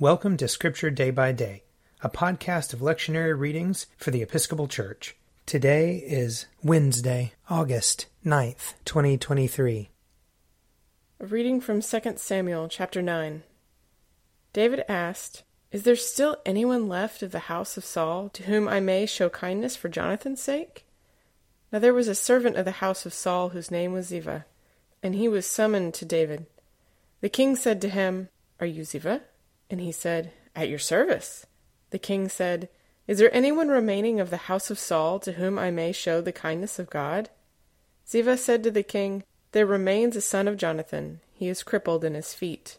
Welcome to Scripture Day by Day, a podcast of lectionary readings for the Episcopal Church. Today is Wednesday, August 9th, 2023. A reading from 2 Samuel chapter 9. David asked, Is there still anyone left of the house of Saul to whom I may show kindness for Jonathan's sake? Now there was a servant of the house of Saul whose name was Ziba, and he was summoned to David. The king said to him, Are you Ziba? And he said, At your service. The king said, Is there anyone remaining of the house of Saul to whom I may show the kindness of God? Ziba said to the king, There remains a son of Jonathan. He is crippled in his feet.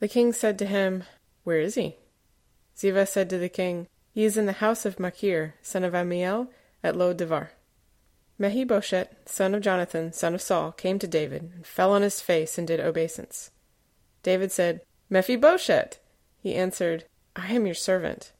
The king said to him, Where is he? Ziba said to the king, He is in the house of Machir, son of Ammiel, at Lo Debar. Mephibosheth, son of Jonathan, son of Saul, came to David, and fell on his face and did obeisance. David said, Mephibosheth! He answered, I am your servant.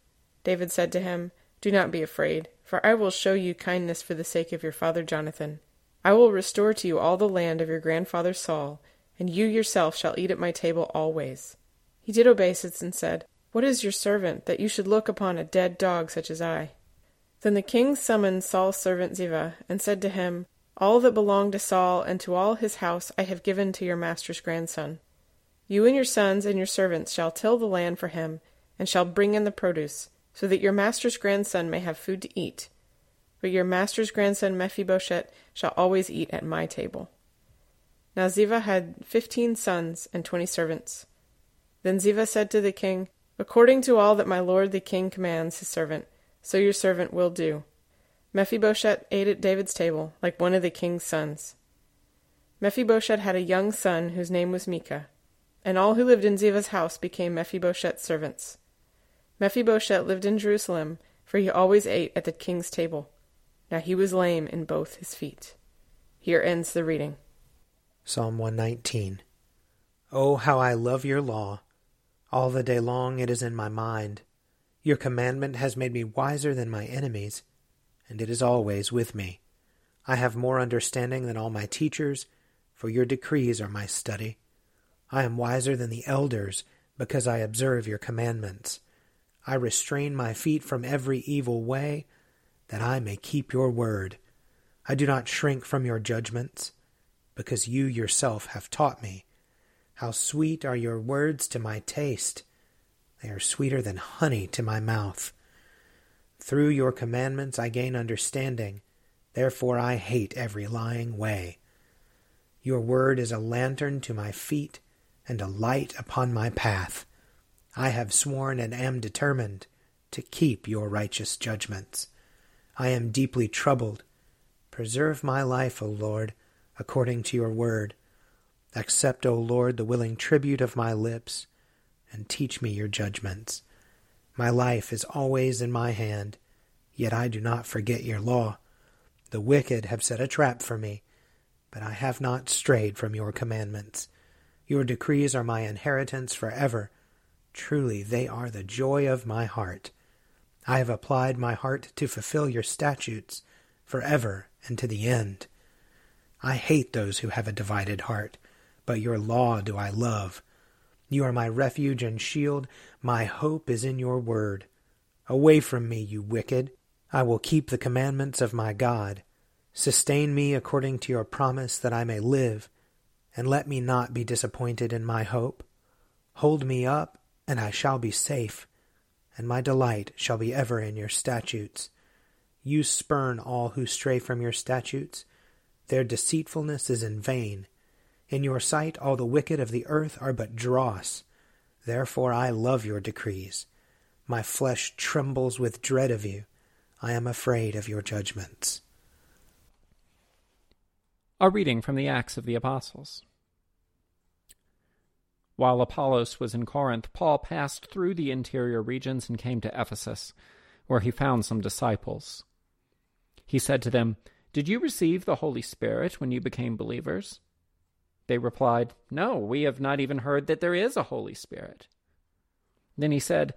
David said to him, Do not be afraid, for I will show you kindness for the sake of your father Jonathan. I will restore to you all the land of your grandfather Saul, and you yourself shall eat at my table always. He did obeisance and said, What is your servant, that you should look upon a dead dog such as I? Then the king summoned Saul's servant Ziba, and said to him, All that belonged to Saul and to all his house I have given to your master's grandson. You and your sons and your servants shall till the land for him, and shall bring in the produce, so that your master's grandson may have food to eat. But your master's grandson Mephibosheth shall always eat at my table. Now Ziba had fifteen sons and twenty servants. Then Ziba said to the king, According to all that my lord the king commands his servant, so your servant will do. Mephibosheth ate at David's table, like one of the king's sons. Mephibosheth had a young son whose name was Mica and all who lived in Ziba's house became Mephibosheth's servants. Mephibosheth lived in Jerusalem, for he always ate at the king's table. Now he was lame in both his feet. Here ends the reading. Psalm 119. Oh, how I love your law! All the day long it is in my mind. Your commandment has made me wiser than my enemies, and it is always with me. I have more understanding than all my teachers, for your decrees are my study. I am wiser than the elders, because I observe your commandments. I restrain my feet from every evil way, that I may keep your word. I do not shrink from your judgments, because you yourself have taught me. How sweet are your words to my taste! They are sweeter than honey to my mouth. Through your commandments I gain understanding, therefore I hate every lying way. Your word is a lantern to my feet and a light upon my path. I have sworn and am determined to keep your righteous judgments. I am deeply troubled. Preserve my life, O Lord, according to your word. Accept, O Lord, the willing tribute of my lips, and teach me your judgments. My life is always in my hand, yet I do not forget your law. The wicked have set a trap for me, but I have not strayed from your commandments. Your decrees are my inheritance forever. Truly, they are the joy of my heart. I have applied my heart to fulfill your statutes forever and to the end. I hate those who have a divided heart, but your law do I love. You are my refuge and shield. My hope is in your word. Away from me, you wicked. I will keep the commandments of my God. Sustain me according to your promise that I may live and let me not be disappointed in my hope. Hold me up, and I shall be safe, and my delight shall be ever in your statutes. You spurn all who stray from your statutes. Their deceitfulness is in vain. In your sight all the wicked of the earth are but dross. Therefore I love your decrees. My flesh trembles with dread of you. I am afraid of your judgments. A reading from the Acts of the Apostles. While Apollos was in Corinth, Paul passed through the interior regions and came to Ephesus, where he found some disciples. He said to them, Did you receive the Holy Spirit when you became believers? They replied, No, we have not even heard that there is a Holy Spirit. Then he said,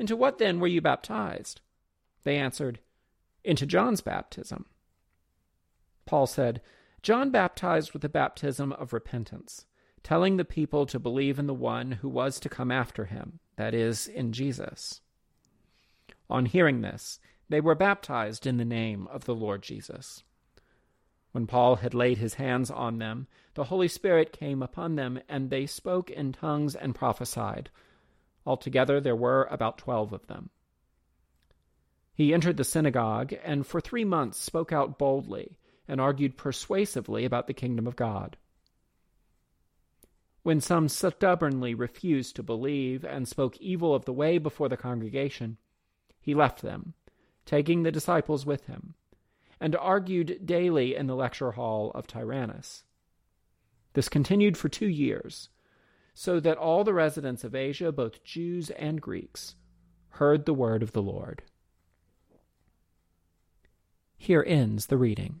Into what then were you baptized? They answered, Into John's baptism. Paul said, John baptized with the baptism of repentance, telling the people to believe in the one who was to come after him, that is, in Jesus. On hearing this, they were baptized in the name of the Lord Jesus. When Paul had laid his hands on them, the Holy Spirit came upon them, and they spoke in tongues and prophesied. Altogether there were about twelve of them. He entered the synagogue, and for three months spoke out boldly, and argued persuasively about the kingdom of God. When some stubbornly refused to believe and spoke evil of the way before the congregation, he left them, taking the disciples with him, and argued daily in the lecture hall of Tyrannus. This continued for two years, so that all the residents of Asia, both Jews and Greeks, heard the word of the Lord. Here ends the reading.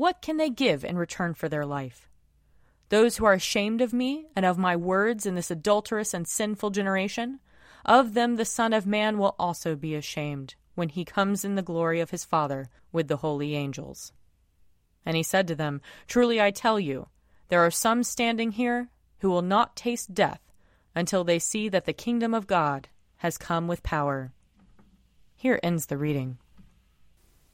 what can they give in return for their life? Those who are ashamed of me and of my words in this adulterous and sinful generation, of them the Son of Man will also be ashamed when he comes in the glory of his Father with the holy angels. And he said to them, Truly I tell you, there are some standing here who will not taste death until they see that the kingdom of God has come with power. Here ends the reading.